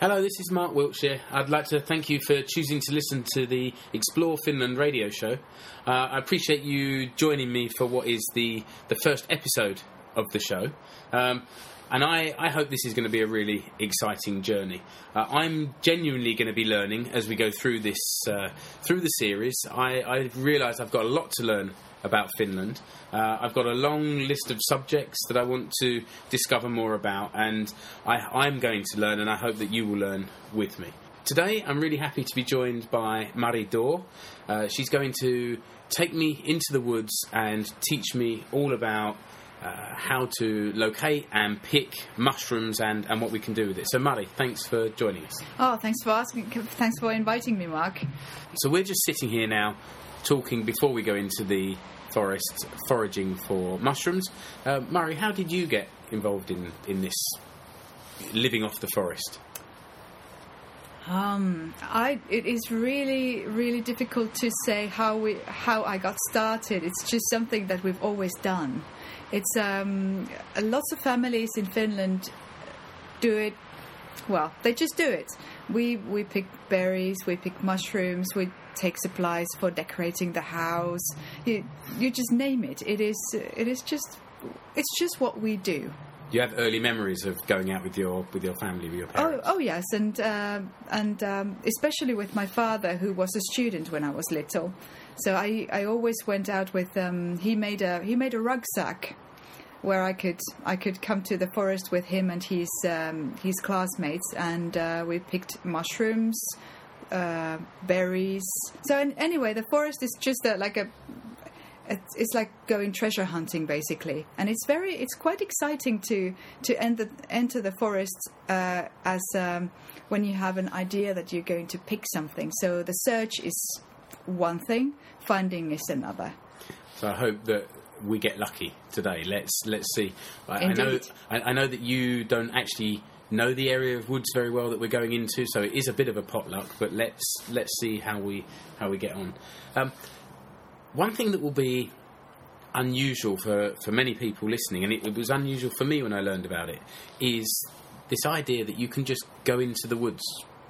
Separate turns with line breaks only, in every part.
Hello, this is Mark Wiltshire. I'd like to thank you for choosing to listen to the Explore Finland radio show. Uh, I appreciate you joining me for what is the, the first episode of the show. Um, and I, I hope this is going to be a really exciting journey. Uh, I'm genuinely going to be learning as we go through this uh, through the series. I, I realise I've got a lot to learn about Finland. Uh, I've got a long list of subjects that I want to discover more about, and I, I'm going to learn, and I hope that you will learn with me. Today, I'm really happy to be joined by Marie Dor. Uh, she's going to take me into the woods and teach me all about uh, how to locate and pick mushrooms and, and what we can do with it. So, Mari, thanks for joining us.
Oh, thanks for asking. Thanks for inviting me, Mark.
So, we're just sitting here now talking before we go into the forest foraging for mushrooms. Uh, Mari, how did you get involved in, in this living off the forest?
Um, I it is really really difficult to say how we how I got started. It's just something that we've always done. It's um, lots of families in Finland do it. Well, they just do it. We we pick berries, we pick mushrooms, we take supplies for decorating the house. You you just name it. It is it is just it's just what we do.
You have early memories of going out with your with your family, with your parents.
Oh, oh yes, and uh, and um, especially with my father, who was a student when I was little. So I, I always went out with um, he made a he made a rucksack where I could I could come to the forest with him and his um, his classmates, and uh, we picked mushrooms, uh, berries. So anyway, the forest is just a, like a it's, it's like going treasure hunting basically, and it's very it's quite exciting to to enter enter the forest uh, as um, when you have an idea that you're going to pick something. So the search is one thing, finding is another.
So I hope that we get lucky today. Let's let's see. I, I know I, I know that you don't actually know the area of woods very well that we're going into, so it is a bit of a potluck. But let's let's see how we how we get on. Um, one thing that will be unusual for, for many people listening, and it, it, was unusual for me when I learned about it, is this idea that you can just go into the woods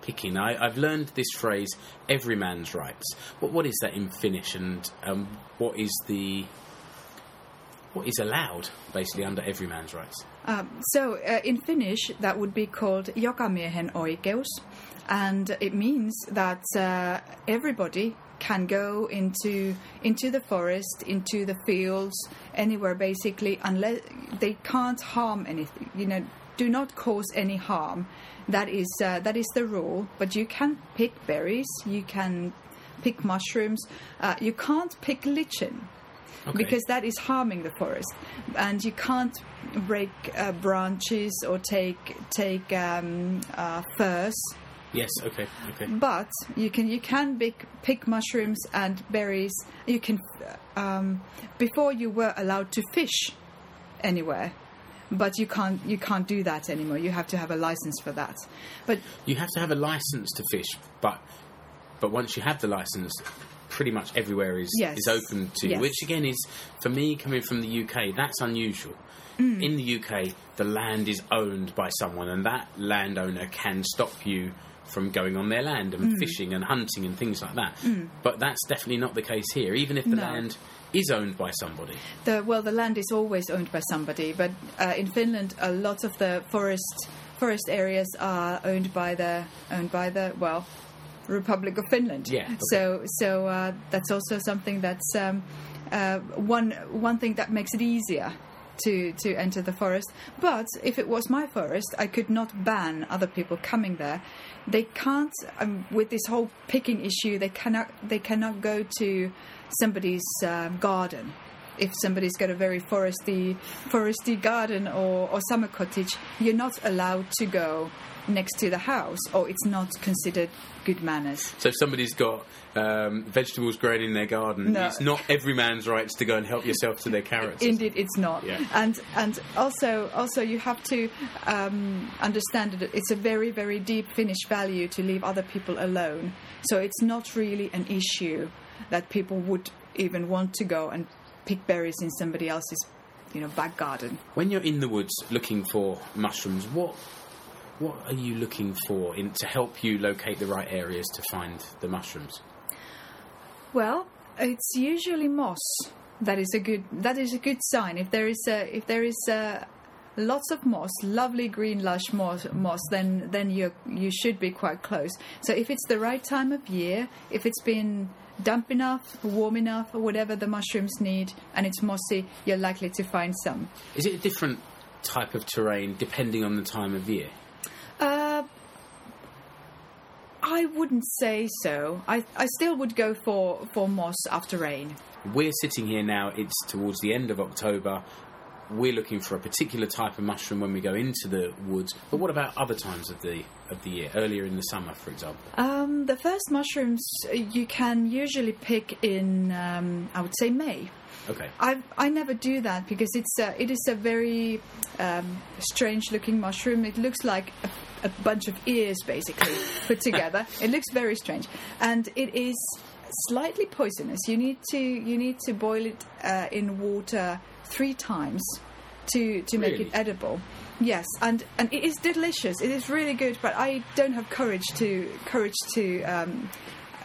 picking. I, have learned this phrase, every man's rights. What, what is that in Finnish, and um, what is the what is allowed basically under every man's rights?
Um, so uh, in Finnish, that would be called jokamiehen oikeus, and it means that uh, everybody can go into into the forest, into the fields, anywhere basically, unless they can't harm anything. You know, do not cause any harm. That is uh, that is the rule. But you can pick berries, you can pick mushrooms, uh, you can't pick lichen. Okay. Because that is harming the forest, and you can't break uh, branches or take take um, uh, firs
Yes. Okay. Okay.
But you can you can pick pick mushrooms and berries. You can um, before you were allowed to fish anywhere, but you can't you can't do that anymore. You have to have a license for that. But
you have to have a license to fish. But but once you have the license, pretty much everywhere is yes. is open to you. Yes. Which again is for me coming from the UK, that's unusual. Mm. In the UK, the land is owned by someone, and that landowner can stop you from going on their land and mm. fishing and hunting and things like that. Mm. But that's definitely not the case here, even if the no. land is owned by somebody.
The, well, the land is always owned by somebody, but uh, in Finland, a lot of the forest forest areas are owned by the owned by the well Republic of Finland.
Yeah. Okay.
So so uh, that's also something that's um, uh, one one thing that makes it easier to, to enter the forest. But if it was my forest, I could not ban other people coming there. They can't, um, with this whole picking issue, they cannot, they cannot go to somebody's um, garden. If somebody's got a very foresty, foresty garden or, or summer cottage, you're not allowed to go next to the house, or it's not considered good manners.
So if somebody's got um, vegetables growing in their garden, no. it's not every man's rights to go and help yourself to their carrots.
Indeed, it's not. Yeah. And and also also you have to um, understand that it's a very very deep Finnish value to leave other people alone. So it's not really an issue that people would even want to go and pick berries in somebody else's you know back garden.
When you're in the woods looking for mushrooms, what what are you looking for in, to help you locate the right areas to find the mushrooms?
Well, it's usually moss. That is a good. That is a good sign. If there is a, if there is a, lots of moss, lovely green lush moss, moss, then then you you should be quite close. So if it's the right time of year, if it's been damp enough, warm enough, or whatever the mushrooms need, and it's mossy, you're likely to find some.
Is it a different type of terrain depending on the time of year?
Uh, I wouldn't say so. I I still would go for for moss after rain.
We're sitting here now, it's towards the end of October. We're looking for a particular type of mushroom when we go into the woods. But what about other times of the of the year, earlier in the summer, for example?
Um, the first mushrooms uh, you can usually pick in, um, I would say, May.
Okay.
I I never do that because it's a, it is a very um, strange looking mushroom. It looks like a, a bunch of ears basically put together. It looks very strange, and it is slightly poisonous. You need to you need to boil it uh, in water three times to to make
Really?
it edible. Yes, and and it is delicious. It is really good, but I don't have courage to courage to. Um,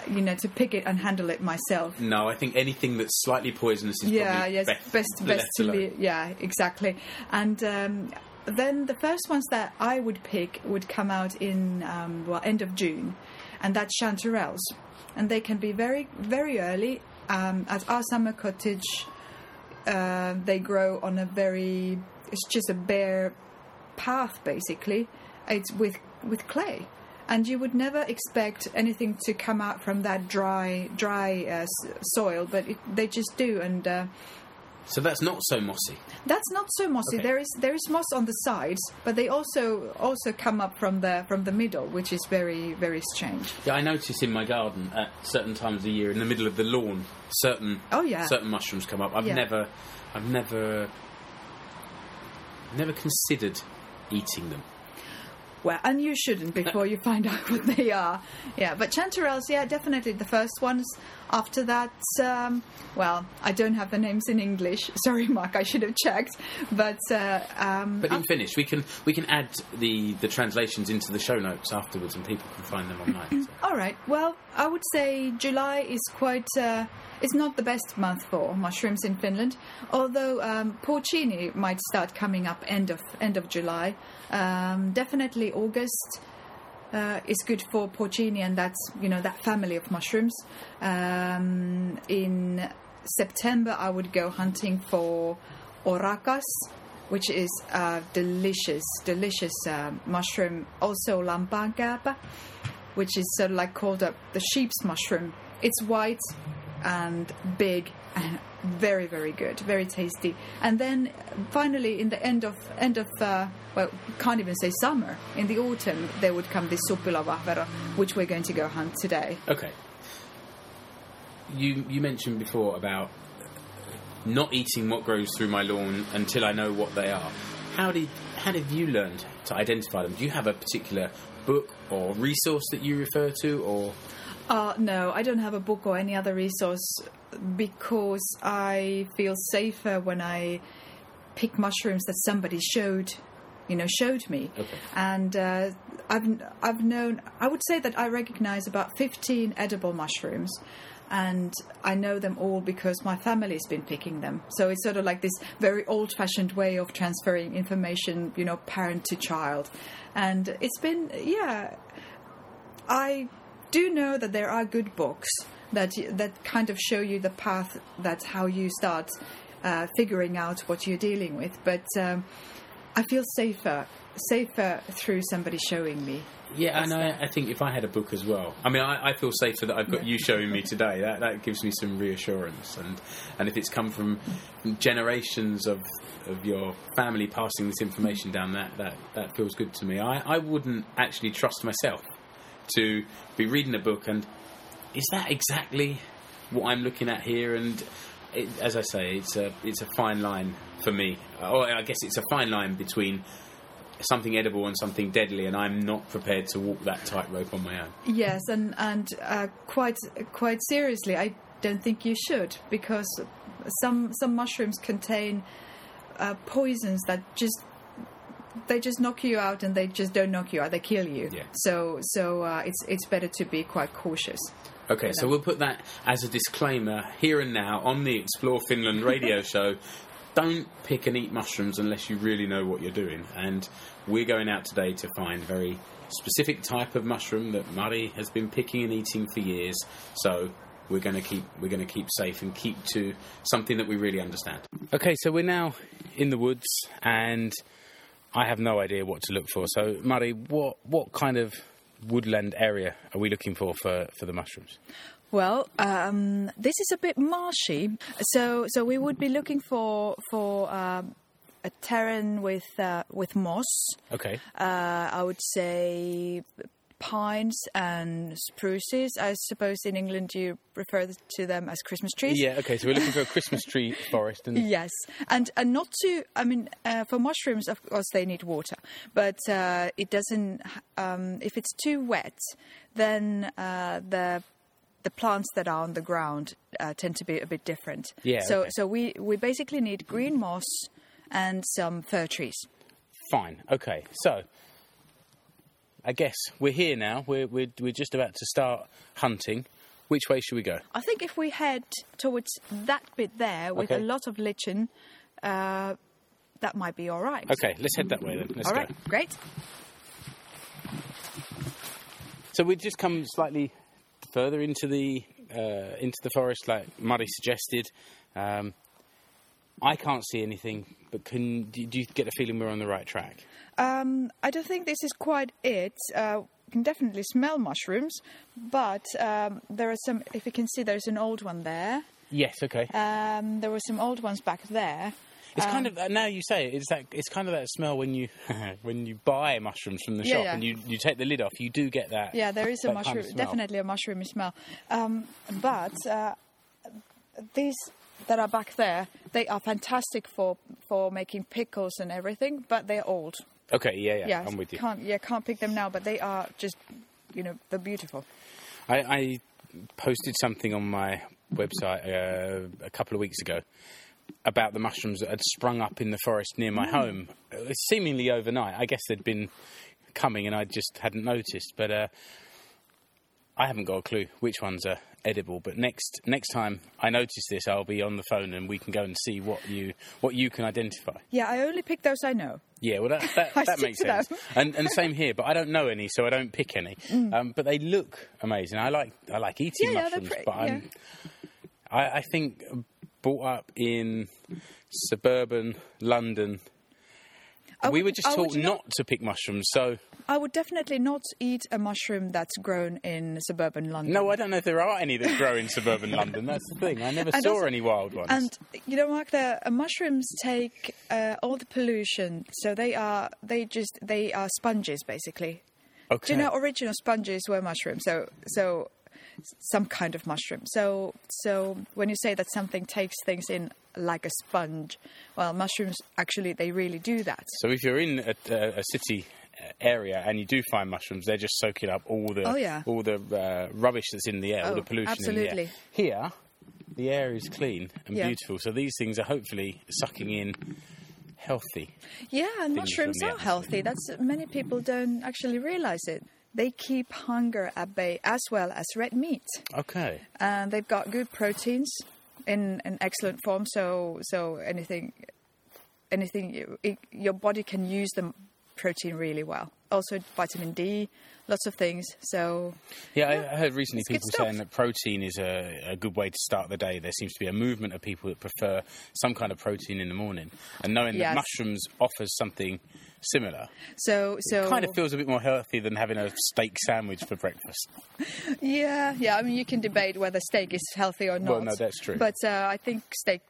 you know, to pick it and handle it myself.
No, I think anything that's slightly poisonous is
Yeah,
probably
yes,
best,
best, best to leave. Yeah, exactly. And um, then the first ones that I would pick would come out in um, well end of June, and that's chanterelles, and they can be very very early. Um, at our summer cottage, uh, they grow on a very it's just a bare path basically. It's with with clay. And you would never expect anything to come out from that dry, dry uh, soil, but it, they just do. And uh,
So that's not so mossy.
that's not so mossy.
Okay.
There is there is moss on the sides, but they also also come up from the from the middle, which is very very strange.
Yeah, I notice in my garden at certain times of the year, in the middle of the lawn, certain
Oh, yeah.
certain mushrooms come up. I've
Yeah.
never, I've never, never considered eating them.
Well, and you shouldn't before you find out what they are. Yeah, but chanterelles, yeah, definitely the first ones. After that, um, well, I don't have the names in English. Sorry, Mark, I should have checked. But uh, um,
But in Finnish, we can we can add the the translations into the show notes afterwards, and people can find them online. so.
All right. Well, I would say July is quite. Uh, it's not the best month for mushrooms in Finland, although um, porcini might start coming up end of end of July. Um, definitely August uh, is good for porcini, and that's you know that family of mushrooms. Um, in September, I would go hunting for orakas, which is a delicious, delicious uh, mushroom. Also lampaankääpä, which is sort of like called a, the sheep's mushroom. It's white and big and very, very good, very tasty. And then finally, in the end of end of uh, well, can't even say summer. In the autumn, there would come this suppilovahvero, which we're going to go hunt today.
Okay. You you mentioned before about not eating what grows through my lawn until I know what they are. How did how did you learn to identify them? Do you have a particular book or resource that you refer to, or
Uh, no, I don't have a book or any other resource because I feel safer when I pick mushrooms that somebody showed, you know, showed me.
Okay.
And uh, I've I've known. I would say that I recognize about fifteen edible mushrooms. And I know them all because my family's been picking them. So it's sort of like this very old fashioned way of transferring information, you know, parent to child. And it's been, yeah, I do know that there are good books that that kind of show you the path. That's how you start uh, figuring out what you're dealing with. But um, I feel safer, safer through somebody showing me.
yeah, and I, I think if I had a book as well, I mean, I, I feel safer that I've got you showing me today. That that gives me some reassurance, and and if it's come from generations of of your family passing this information down, that that that feels good to me. I I wouldn't actually trust myself to be reading a book and is that exactly what I'm looking at here? And it, as I say, it's a it's a fine line for me. Or I guess it's a fine line between something edible and something deadly, and I'm not prepared to walk that tightrope on my own.
Yes, and and uh, quite quite seriously, I don't think you should because some some mushrooms contain uh, poisons that just they just knock you out, and they just don't knock you out; they kill you.
Yeah.
So so uh, it's it's better to be quite cautious.
Okay, so we'll put that as a disclaimer here and now on the Explore Finland radio show. Don't pick and eat mushrooms unless you really know what you're doing. And we're going out today to find very specific type of mushroom that Mari has been picking and eating for years. So we're going to keep we're going to keep safe and keep to something that we really understand. Okay, so we're now in the woods and I have no idea what to look for. So Mari, what what kind of woodland area are we looking for for, for the mushrooms?
Well, um, this is a bit marshy, so so we would be looking for for um, a terrain with uh, with moss.
Okay.
Uh, I would say pines and spruces. I suppose in England you refer to them as Christmas trees.
Yeah, okay, so we're looking for a Christmas tree forest and
Yes, and and not to. I mean, uh, for mushrooms, of course, they need water, but uh, it doesn't. Um, if it's too wet, then uh, the the plants that are on the ground uh, tend to be a bit different.
Yeah,
So
okay.
so we we basically need green moss and some fir trees.
Fine. Okay. So, I guess we're here now. We're we're we're just about to start hunting. Which way should we go?
I think if we head towards that bit there with
Okay.
a lot of lichen, uh, that might be all right.
Okay, let's head that way then. Let's
All
go.
Great.
So we've just come slightly further into the uh, into the forest, like Mari suggested. Um, I can't see anything, but can do do you get the feeling we're on the right track?
Um, I don't think this is quite it. Uh, you can definitely smell mushrooms, but um, there are some. If you can see, there's an old one there.
Yes. Okay.
Um, there were some old ones back there.
It's kind
um,
of now you say it, it's that it's kind of that smell when you when you buy mushrooms from the
Yeah,
shop
yeah.
and you, you take the lid off. You do get that.
Yeah, there is a
that kind of
mushroom, definitely a mushroom smell. Um, but uh, these that are back there, they are fantastic for for making pickles and everything. But they're old.
Okay. Yeah. Yeah.
Yeah,
I'm with you.
Can't yeah, can't pick them now. But they are just, you know, they're beautiful.
I, I posted something on my website uh, a couple of weeks ago about the mushrooms that had sprung up in the forest near
Mm.
my home, uh, seemingly overnight. I guess they'd been coming and I just hadn't noticed. But uh, I haven't got a clue which ones are edible. But next next time I notice this, I'll be on the phone and we can go and see what you what you can identify.
Yeah, I only pick those I know.
Yeah, well, that, that, that makes sense. And, and same here, but I don't know any, so I don't pick any. Um, but they look amazing. I like I like eating
Mm. Yeah, yeah,
mushrooms,
pretty-
but I'm, I, I think brought up in suburban London,
I
we
would-
were just
I
taught not to pick mushrooms. So
I would definitely not eat a mushroom that's grown in suburban London.
no, I don't know if there are any that grow in suburban London. That's the thing. I never
And
saw
also-
any wild ones.
And you know, Mark, the uh, mushrooms take uh, all the pollution, so they are they just they are sponges basically.
okay.
Do you know original sponges were mushrooms? So so some kind of mushroom. So so when you say that something takes things in like a sponge, well, mushrooms actually they really do that.
So if you're in a, a, city area and you do find mushrooms, they're just soaking up all the
Oh, yeah.
all the uh, rubbish that's in the air, all
Oh,
the pollution in the
absolutely.
air. Here, the air is clean and
Yeah.
beautiful, so these things are hopefully sucking in healthy.
Yeah, and mushrooms are healthy. That's many people don't actually realize it. They keep hunger at bay as well as red meat,
Okay.
and they've got good proteins in an excellent form. So, so anything, anything you, it, your body can use the protein really well. Also, vitamin D, lots of things. So,
Yeah, I, I heard recently people saying that protein is a, a good way to start the day. There seems to be a movement of people that prefer some kind of protein in the morning, and knowing
Yes.
that mushrooms offers something similar
so, so it
kind of feels a bit more healthy than having a steak sandwich for breakfast.
Yeah, yeah. I mean, you can debate whether steak is healthy or not.
Well, no, that's true.
But uh, I think steak,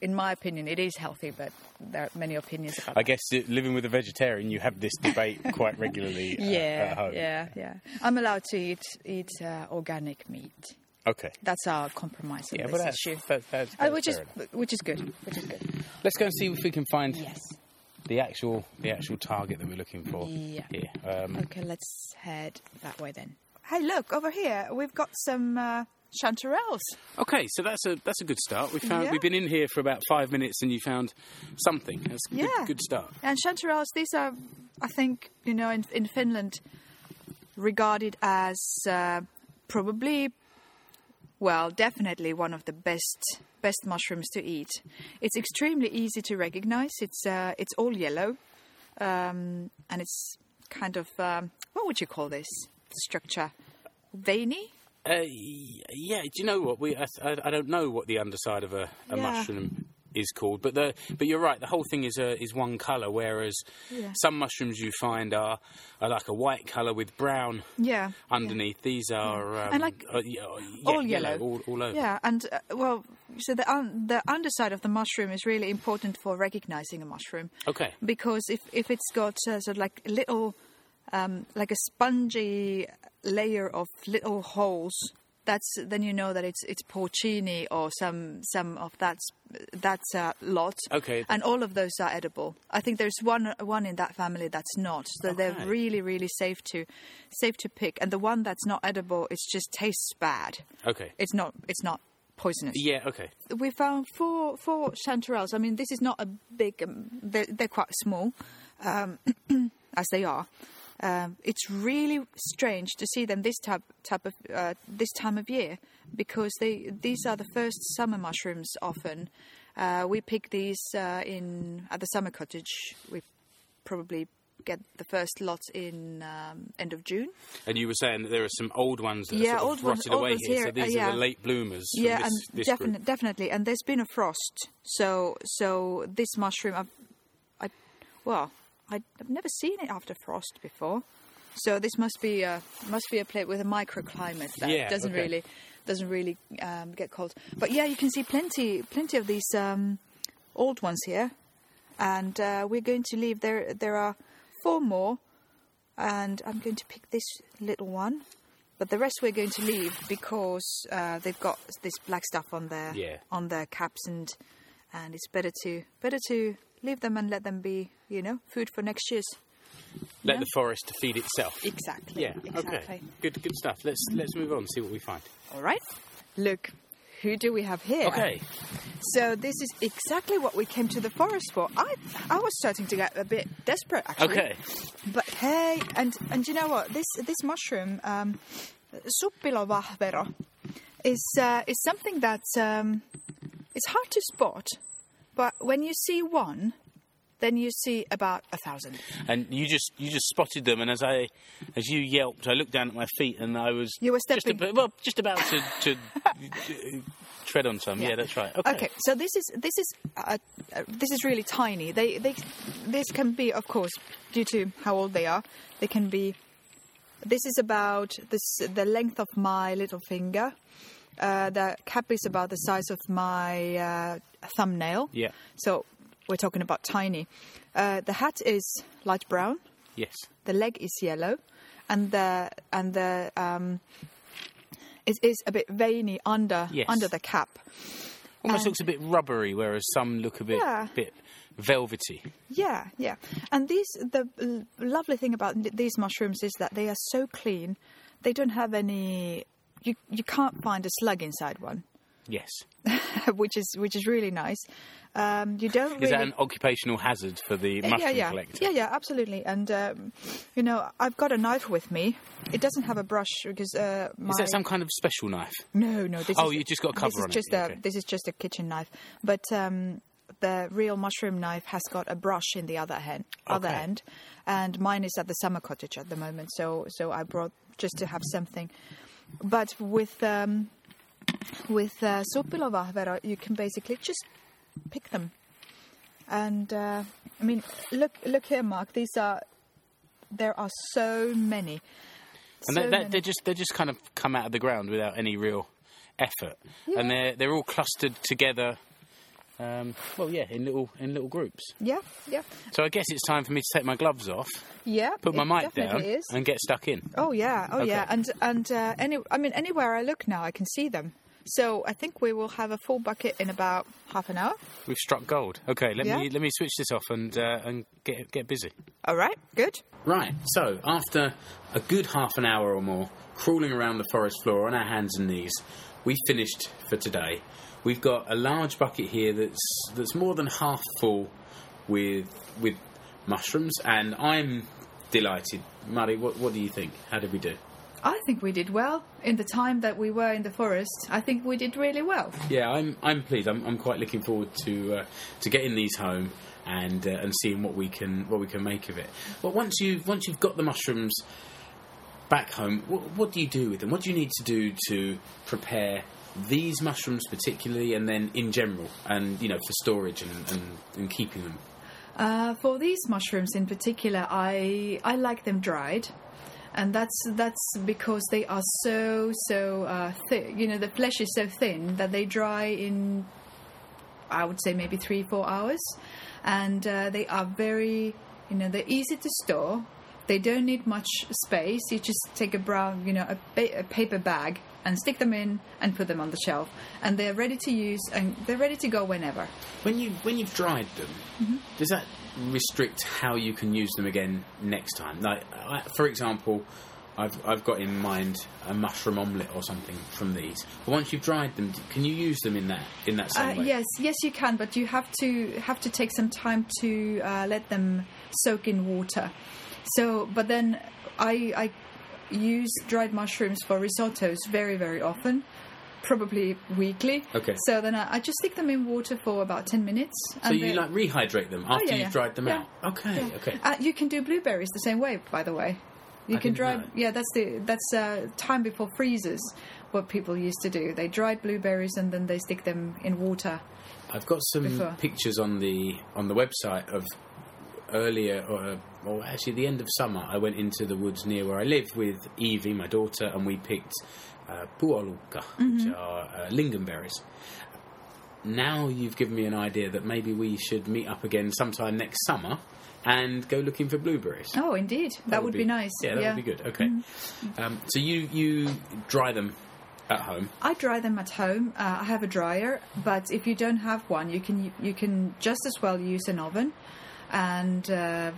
in my opinion, it is healthy. But there are many opinions about
I
that.
guess living with a vegetarian, you have this debate quite regularly. uh,
Yeah,
at home.
yeah, yeah. I'm allowed to eat eat uh, organic meat.
Okay.
That's our compromise on
Yeah,
this
but that's,
issue.
that, that's,
Uh, which is
enough.
which is good. Which is good.
Let's go and see if we can find
Yes.
the actual the actual target that we're looking for.
Yeah.
Here. Um,
Okay, let's head that way then. Hey, look over here. We've got some uh, chanterelles.
Okay, so that's a that's a good start. We found
Yeah.
we've been in here for about five minutes, and you found something. That's a good,
Yeah.
good start.
And chanterelles, these are, I think, you know, in, in Finland, regarded as uh, probably, well, definitely one of the best best mushrooms to eat. It's extremely easy to recognize. It's uh, it's all yellow, um, and it's kind of um, what would you call this structure? Veiny.
Uh, yeah, do you know what we? I, I, don't know what the underside of a, a
Yeah.
mushroom is called, but the but you're right. The whole thing is a, is one colour, whereas
Yeah.
some mushrooms you find are, are like a white colour with brown
Yeah.
underneath. These are um,
And like
uh, yeah, uh,
all
yeah,
yellow.
all, all over.
Yeah, and uh, well, so the un- the underside of the mushroom is really important for recognizing a mushroom
Okay.
because if if it's got uh, sort of like little, um, like a spongy layer of little holes, that's then you know that it's it's porcini or some some of that that uh, lot.
Okay.
And all of those are edible. I think there's one one in that family that's not. So
Okay.
they're really really safe to safe to pick. And the one that's not edible, it just tastes bad.
Okay.
It's not it's not poisonous.
Yeah. Okay.
We found four four chanterelles. I mean, this is not a big. Um, they're, they're quite small, um, as they are. Um, it's really strange to see them this type type of uh, this time of year because they these are the first summer mushrooms. Often, uh, we pick these uh, in at the summer cottage. We probably get the first lot in um, end of June.
And you were saying that there are some old ones that
Yeah,
are sort
old
of
ones-
rotted
old
away
ones
here.
here,
So these
uh,
are
yeah.
the late bloomers.
yeah,
this,
and
this
defin-
group.
definitely, and there's been a frost, so so this mushroom, I've, I, well, I've never seen it after frost before, so this must be a must be a place with a microclimate that
Yeah,
doesn't
okay.
really doesn't really um, get cold. But yeah, you can see plenty plenty of these um, old ones here, and uh, we're going to leave there. There are four more, and I'm going to pick this little one. But the rest we're going to leave because uh, they've got this black stuff on their
Yeah.
on their caps, and and it's better to better to leave them and let them be, you know, food for next year's.
Let the forest feed itself.
Exactly.
Yeah.
Exactly.
Okay. Good. Good stuff. Let's let's move on. See what we find.
All right. Look, who do we have here?
Okay.
So this is exactly what we came to the forest for. I I was starting to get a bit desperate actually.
Okay.
But hey, and and you know what? This this mushroom, um, suppilovahvero, is uh, is something that um, it's hard to spot. But when you see one, then you see about a thousand.
And you just you just spotted them, and as I as you yelped, I looked down at my feet, and I was
You were
just
stepping-
about, well, just about to, to tread on some. Yeah.
Yeah.
that's right. Okay.
Okay, so this is this is uh, uh, this is really tiny. They they this can be, of course, due to how old they are. They can be. This is about this the length of my little finger. Uh, the cap is about the size of my uh, thumbnail.
Yeah.
So we're talking about tiny. Uh, the hat is light brown.
Yes.
The leg is yellow, and the and the um, it is a bit veiny under
Yes.
under the cap.
Almost
And-
looks a bit rubbery, whereas some look a bit
Yeah.
bit velvety.
Yeah, yeah. And these the l- lovely thing about these mushrooms is that they are so clean. They don't have any. You you can't find a slug inside one,
Yes.
which is which is really nice. Um, you don't
Is
really.
that an occupational hazard for the mushroom
yeah, yeah,
collector?
yeah, yeah, absolutely. And um, you know, I've got a knife with me. It doesn't have a brush because uh, my
Is that some kind of special knife?
no, no. This
Oh,
is,
you just got a cover
this is
on it.
just
Yeah,
a
okay.
this is just a kitchen knife, but um, the real mushroom knife has got a brush in the other hand, other
Okay.
end, and mine is at the summer cottage at the moment. So so I brought just to have something, but with um, with uh, suppilovahvero, you can basically just pick them, and uh, I mean look look here, Mark. These are there are so many.
And
So
they, they, just they just kind of come out of the ground without any real effort, and they're they're all clustered together. Um, well, yeah, in little in little groups.
yeah, yeah,
So I guess it's time for me to take my gloves off,
yeah.
put my mic down,
Is.
and get stuck in.
Oh yeah, oh yeah, and and uh, any, I mean, anywhere I look now, I can see them. So I think we will have a full bucket in about half an hour.
We've struck gold. Okay, let
Yeah.
me let me switch this off and uh, and get get busy.
All right, good.
Right. So after a good half an hour or more crawling around the forest floor on our hands and knees, we finished for today. We've got a large bucket here that's that's more than half full with with mushrooms, and I'm delighted. Mari, what what do you think? How did we do?
I think we did well in the time that we were in the forest. I think we did really well.
Yeah, I'm I'm pleased. I'm, I'm quite looking forward to uh, to getting these home and uh, and seeing what we can what we can make of it. But once you once you've got the mushrooms back home, what, what do you do with them? What do you need to do to prepare these mushrooms particularly, and then in general, and you know for storage and, and, and keeping them?
Uh, for these mushrooms in particular, I I like them dried, and that's that's because they are so so uh, thick. You know, the flesh is so thin that they dry in, I would say maybe three four hours, and uh, they are very you know they're easy to store. They don't need much space. You just take a brown, you know, a, a paper bag and stick them in and put them on the shelf, and they're ready to use and they're ready to go whenever.
When you when you've dried them,
Mm-hmm.
does that restrict how you can use them again next time? Like, I, for example, I've I've got in mind a mushroom omelette or something from these. But once you've dried them, can you use them in that in that
Uh,
way?
yes, yes, you can, but you have to have to take some time to uh, let them soak in water. So, but then I I use dried mushrooms for risottos very very often, probably weekly.
Okay.
So then I, I just stick them in water for about ten minutes.
So you like rehydrate them after
Oh, yeah,
you've
yeah.
dried them
Yeah.
out? Okay, okay.
Uh, you can do blueberries the same way, by the way. You
I
can dry.
know.
Yeah, that's the that's uh, time before freezers. What people used to do, they dried blueberries and then they stick them in water.
I've got some
Before.
pictures on the on the website of earlier, or, or actually the end of summer. I went into the woods near where I live with Evie, my daughter, and we picked uh, puolukka,
Mm-hmm.
are uh, lingonberries. Now you've given me an idea that maybe we should meet up again sometime next summer and go looking for blueberries.
Oh, indeed, that, would be, nice.
Yeah, that would be good. Okay.
Mm-hmm.
Um, so you you dry them at home.
I dry them at home. Uh, I have a dryer, but if you don't have one, you can you can just as well use an oven, and uh,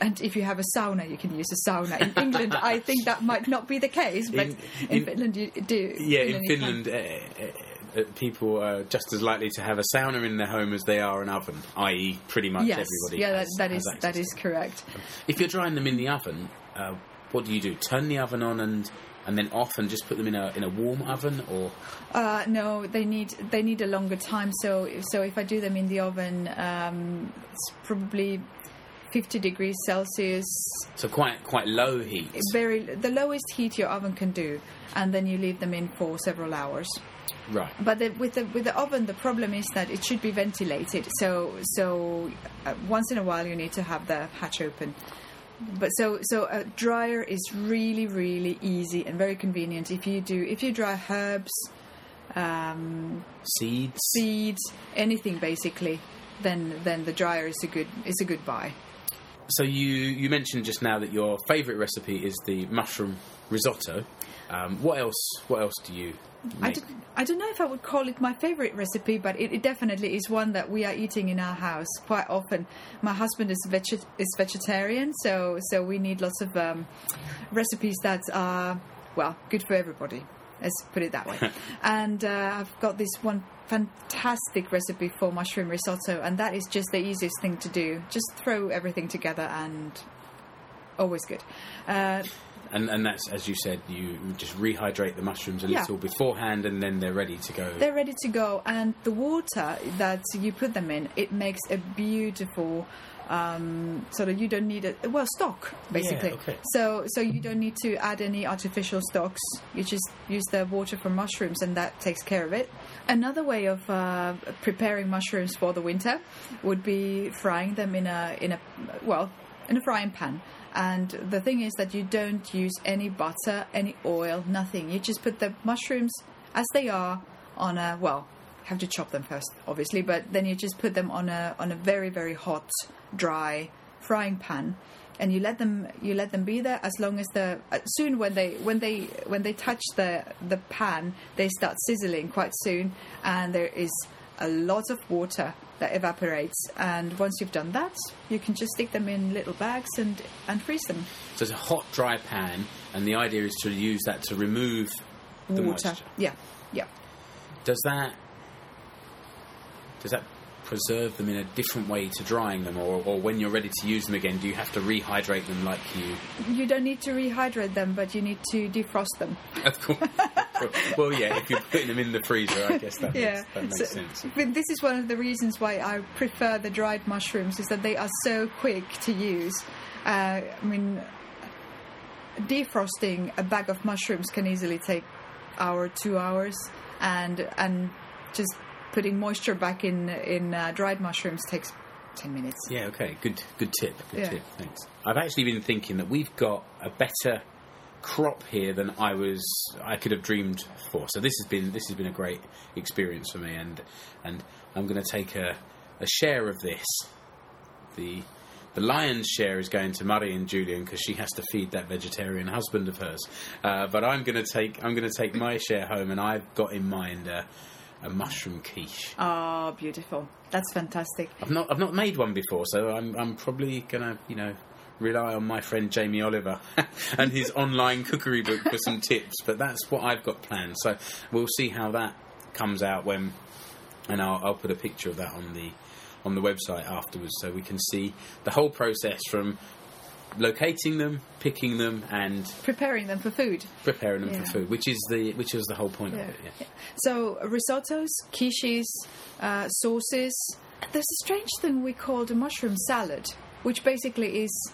and if you have a sauna, you can use a sauna. In England, I think that might not be the case, but
In-
in,
in-
Finland you do.
Yeah, in. Finland, uh, uh, uh, people are just as likely to have a sauna in their home as they are an oven, i.e., pretty much
Yes,
everybody.
yeah, that,
has-
that is that is correct.
If you're drying them in the oven, uh, what do you do? Turn the oven on and and then off, and just put them in a in a warm oven, or
Uh, no, they need they need a longer time. So so if I do them in the oven, um, it's probably fifty degrees Celsius.
so quite quite low heat.
Very the lowest heat your oven can do, and then you leave them in for several hours.
Right.
But the, with the with the oven, the problem is that it should be ventilated. So so uh, once in a while you need to have the hatch open. But so so a dryer is really really easy and very convenient if you do if you dry herbs, um,
Seeds.
seeds, anything basically. Then then the dryer is a good is a good buy.
So you you mentioned just now that your favourite recipe is the mushroom risotto. Um, what else? What else do you?
I, don't, I don't know if I would call it my favorite recipe, but it, it definitely is one that we are eating in our house quite often. My husband is veg- is vegetarian, so so we need lots of um, recipes that are well good for everybody. Let's put it that way. and uh, I've got this one fantastic recipe for mushroom risotto, and that is just the easiest thing to do. Just throw everything together, and always good. Uh,
And and that's as you said, you just rehydrate the mushrooms a
Yeah.
little beforehand, and then they're ready to go.
they're ready to go and the water that you put them in it makes a beautiful um, sort of you don't need a well stock basically
okay.
so so you don't need to add any artificial stocks you just use the water from mushrooms and that takes care of it another way of uh, preparing mushrooms for the winter would be frying them in a in a well in a frying pan and the thing is that you don't use any butter any oil nothing. You just put the mushrooms as they are on a well have to chop them first obviously but then you just put them on a on a very very hot dry frying pan. And you let them you let them be there as long as the uh, soon when they when they when they touch the the pan they start sizzling quite soon. And there is a lot of water that evaporates. And once you've done that you can just stick them in little bags and and freeze them.
So it's a hot, dry pan, and the idea is to use that to remove the
water.
moisture.
yeah yeah.
Does that does that preserve them in a different way to drying them, or, or when you're ready to use them again, do you have to rehydrate them like you?
you don't need to rehydrate them but you need to defrost them
Of course. well, yeah. If you're putting them in the freezer, I guess that
yeah,
makes, that makes
So-
sense.
But this is one of the reasons why I prefer the dried mushrooms is that they are so quick to use. Uh, I mean, defrosting a bag of mushrooms can easily take hour, two hours, and and just putting moisture back in in uh, dried mushrooms takes ten minutes.
Yeah, okay. Good good tip. Good
Yeah.
tip. Thanks. I've actually been thinking that we've got a better crop here than I was I could have dreamed for. So this has been this has been a great experience for me and and I'm going to take a a share of this. The the lion's share is going to Mari and Julian because she has to feed that vegetarian husband of hers. Uh, but I'm going to take I'm going to take my share home, and I've got in mind a, a mushroom quiche.
Ah, beautiful. That's fantastic.
I've not I've not made one before, so I'm I'm probably gonna you know rely on my friend Jamie Oliver and his online cookery book for some tips. But that's what I've got planned. So we'll see how that comes out when, and I'll I'll put a picture of that on the on the website afterwards, so we can see the whole process from locating them, picking them, and
Preparing them for food.
preparing them
Yeah.
for food, which is the which is the whole point
Yeah.
of it. Yeah.
So risottos, quiches, uh, sauces. There's a strange thing we call the mushroom salad, which basically is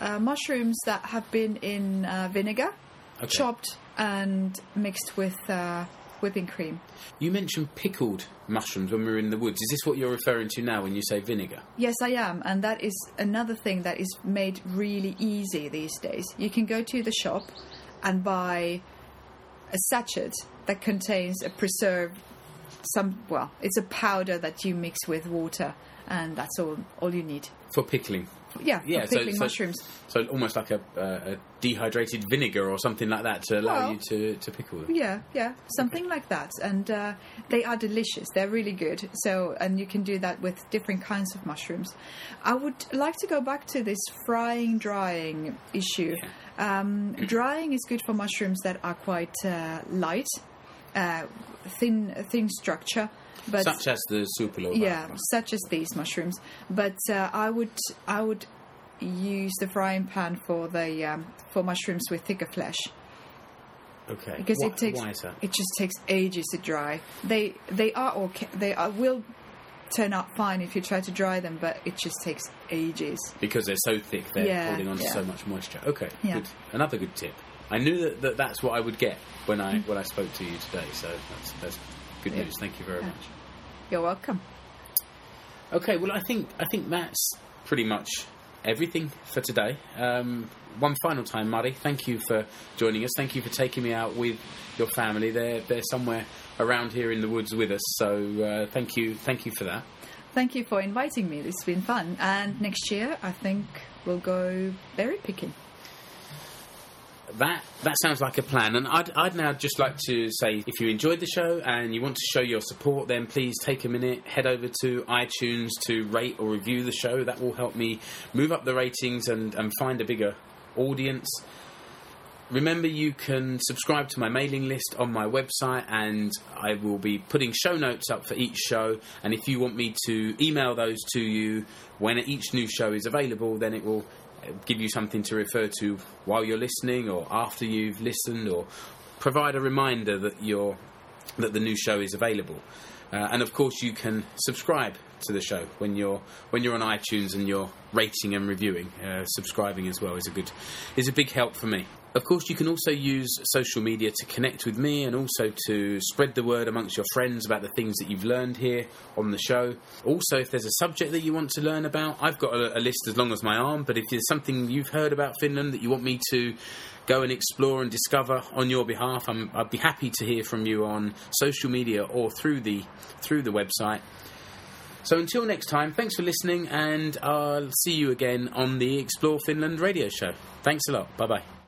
uh, mushrooms that have been in uh, vinegar,
Okay.
chopped and mixed with uh, whipping cream.
You mentioned pickled mushrooms when we were in the woods. Is this what you're referring to now when you say vinegar?
Yes, I am, and that is another thing that is made really easy these days. You can go to the shop and buy a sachet that contains a preserved some well, it's a powder that you mix with water, and that's all all you need.
For pickling.
Yeah,
Yeah, so-
pickling
so-
mushrooms.
So almost like a, uh, a dehydrated vinegar or something like that to allow
Well-
you to, to pickle them.
Yeah, yeah, something like that, and uh, they are delicious. They're really good. So, and you can do that with different kinds of mushrooms. I would like to go back to this frying drying issue. Um, drying is good for mushrooms that are quite uh, light, uh, thin, thin structure. But
Such as the supilo.
yeah, such as these mushrooms. But uh, I would I would use the frying pan for the um, for mushrooms with thicker flesh
Okay.
because
why,
it takes
Why is that?
it just takes ages to dry. They they are okay. They are, will turn out fine if you try to dry them, but it just takes ages.
Because they're so thick, they're
Yeah,
holding on to
yeah.
so much moisture. Okay.
Yeah.
Good. Another good tip. I knew that, that that's what I would get when I when I spoke to you today. So that's that's good. News. Thank you very much.
You're welcome.
Okay, well, I think I think that's pretty much everything for today. Um, one final time, Mari, thank you for joining us. Thank you for taking me out with your family. They're they're somewhere around here in the woods with us. So uh, thank you, thank you for that.
Thank you for inviting me. It's been fun. And next year, I think we'll go berry picking.
That that sounds like a plan, and I'd, I'd now just like to say if you enjoyed the show and you want to show your support, then please take a minute, head over to iTunes to rate or review the show. That will help me move up the ratings and, and find a bigger audience. Remember, you can subscribe to my mailing list on my website, and I will be putting show notes up for each show. And if you want me to email those to you when each new show is available, then it will give you something to refer to while you're listening or after you've listened, or provide a reminder that you're that the new show is available. Uh, and of course, you can subscribe to the show when you're when you're on iTunes and you're rating and reviewing. Uh, subscribing as well is a good is a big help for me. Of course, you can also use social media to connect with me and also to spread the word amongst your friends about the things that you've learned here on the show. Also, if there's a subject that you want to learn about, I've got a, a list as long as my arm, but if there's something you've heard about Finland that you want me to go and explore and discover on your behalf, I'm, I'd be happy to hear from you on social media or through the through the website. So until next time, thanks for listening, and I'll see you again on the Explore Finland radio show. Thanks a lot. Bye bye.